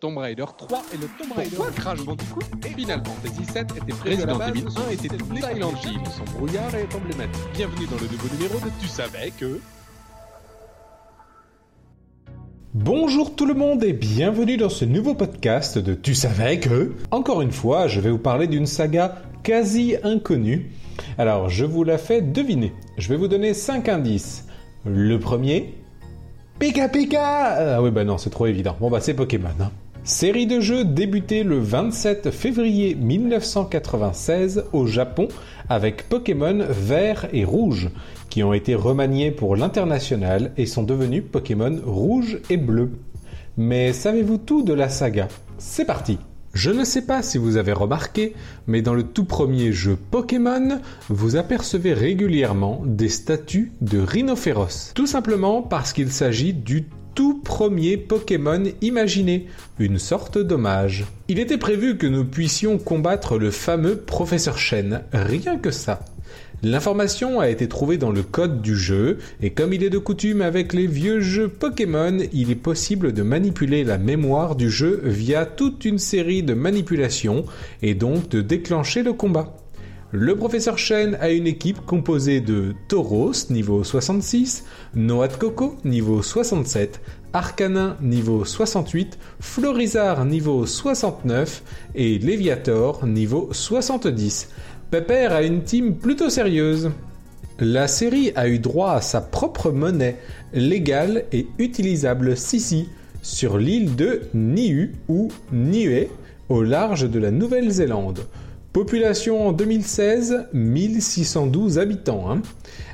Tomb Raider 3 et le Tomb Raider. Pourquoi Crash Bandicoot et Final Fantasy 7 était prévu Resident Evil 1 était Silent Hill. Son brouillard est emblématique. Bienvenue dans le nouveau numéro de Tu savais que... Bonjour tout le monde et bienvenue dans ce nouveau podcast de Tu savais que... Encore une fois, je vais vous parler d'une saga quasi inconnue. Alors, je vous la fais deviner. Je vais vous donner 5 indices. Le premier... Pika Pika Ah oui bah non, c'est trop évident. Bon bah c'est Pokémon. Hein. Série de jeux débutée le 27 février 1996 au Japon avec Pokémon vert et rouge qui ont été remaniés pour l'international et sont devenus Pokémon rouge et bleu. Mais savez-vous tout de la saga? C'est parti je ne sais pas si vous avez remarqué, mais dans le tout premier jeu Pokémon, vous apercevez régulièrement des statues de rhinophéros. Tout simplement parce qu'il s'agit du tout premier Pokémon imaginé, une sorte d'hommage. Il était prévu que nous puissions combattre le fameux Professeur Chen, rien que ça. L'information a été trouvée dans le code du jeu, et comme il est de coutume avec les vieux jeux Pokémon, il est possible de manipuler la mémoire du jeu via toute une série de manipulations, et donc de déclencher le combat. Le professeur Shen a une équipe composée de Tauros, niveau 66, Noah de Coco, niveau 67, Arcanin, niveau 68, Florizard, niveau 69 et Léviator, niveau 70. Pepper a une team plutôt sérieuse. La série a eu droit à sa propre monnaie, légale et utilisable Sisi, sur l'île de Niue ou Niue, au large de la Nouvelle-Zélande. Population en 2016, 1612 habitants. Hein.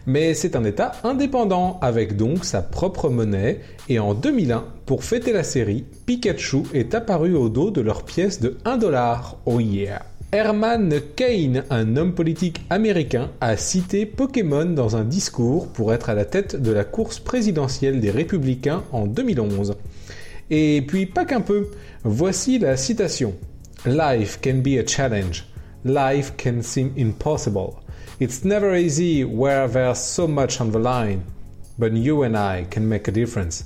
Mais c'est un État indépendant, avec donc sa propre monnaie. Et en 2001, pour fêter la série, Pikachu est apparu au dos de leur pièce de 1 dollar. Oh yeah! Herman Cain, un homme politique américain, a cité Pokémon dans un discours pour être à la tête de la course présidentielle des républicains en 2011. Et puis pas qu'un peu, voici la citation. Life can be a challenge life can seem impossible. It's never easy where there's so much on the line, but you and I can make a difference.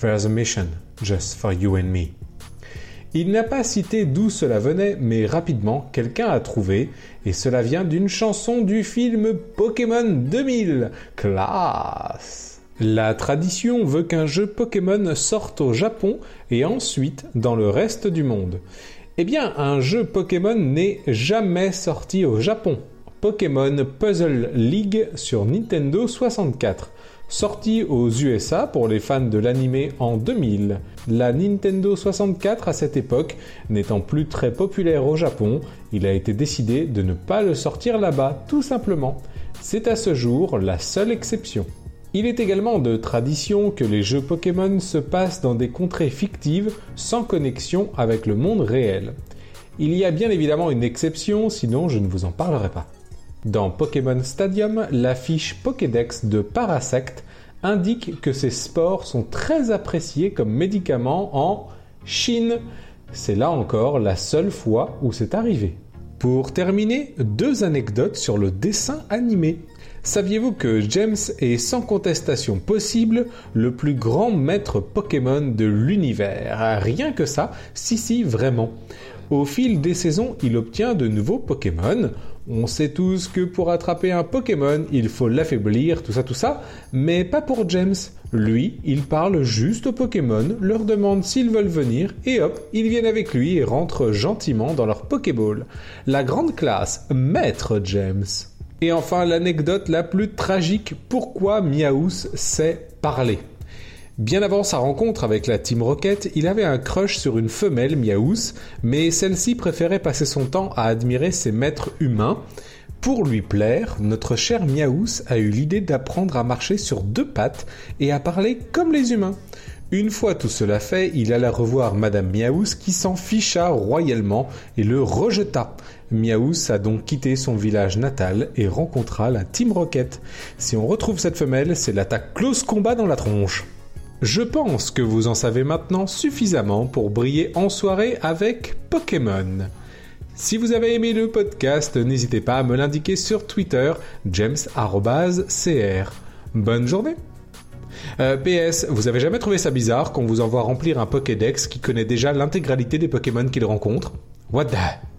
There's a mission just for you and me. Il n'a pas cité d'où cela venait, mais rapidement, quelqu'un a trouvé, et cela vient d'une chanson du film Pokémon 2000. Classe La tradition veut qu'un jeu Pokémon sorte au Japon et ensuite dans le reste du monde. Eh bien, un jeu Pokémon n'est jamais sorti au Japon. Pokémon Puzzle League sur Nintendo 64. Sorti aux USA pour les fans de l'anime en 2000. La Nintendo 64 à cette époque n'étant plus très populaire au Japon, il a été décidé de ne pas le sortir là-bas, tout simplement. C'est à ce jour la seule exception. Il est également de tradition que les jeux Pokémon se passent dans des contrées fictives sans connexion avec le monde réel. Il y a bien évidemment une exception, sinon je ne vous en parlerai pas. Dans Pokémon Stadium, la fiche Pokédex de Parasect indique que ces sports sont très appréciés comme médicaments en Chine. C'est là encore la seule fois où c'est arrivé. Pour terminer, deux anecdotes sur le dessin animé. Saviez-vous que James est sans contestation possible le plus grand maître Pokémon de l'univers? Rien que ça, si si vraiment. Au fil des saisons, il obtient de nouveaux Pokémon. On sait tous que pour attraper un Pokémon, il faut l'affaiblir, tout ça, tout ça, mais pas pour James. Lui, il parle juste aux Pokémon, leur demande s'ils veulent venir, et hop, ils viennent avec lui et rentrent gentiment dans leur Pokéball. La grande classe, Maître James. Et enfin, l'anecdote la plus tragique, pourquoi Miaous sait parler? Bien avant sa rencontre avec la Team Rocket, il avait un crush sur une femelle Miaous, mais celle-ci préférait passer son temps à admirer ses maîtres humains. Pour lui plaire, notre cher Miaous a eu l'idée d'apprendre à marcher sur deux pattes et à parler comme les humains. Une fois tout cela fait, il alla revoir Madame Miaous qui s'en ficha royalement et le rejeta. Miaous a donc quitté son village natal et rencontra la Team Rocket. Si on retrouve cette femelle, c'est l'attaque close combat dans la tronche. Je pense que vous en savez maintenant suffisamment pour briller en soirée avec Pokémon. Si vous avez aimé le podcast, n'hésitez pas à me l'indiquer sur Twitter, james.cr. Bonne journée Euh, PS, vous avez jamais trouvé ça bizarre qu'on vous envoie remplir un Pokédex qui connaît déjà l'intégralité des Pokémon qu'il rencontre? What the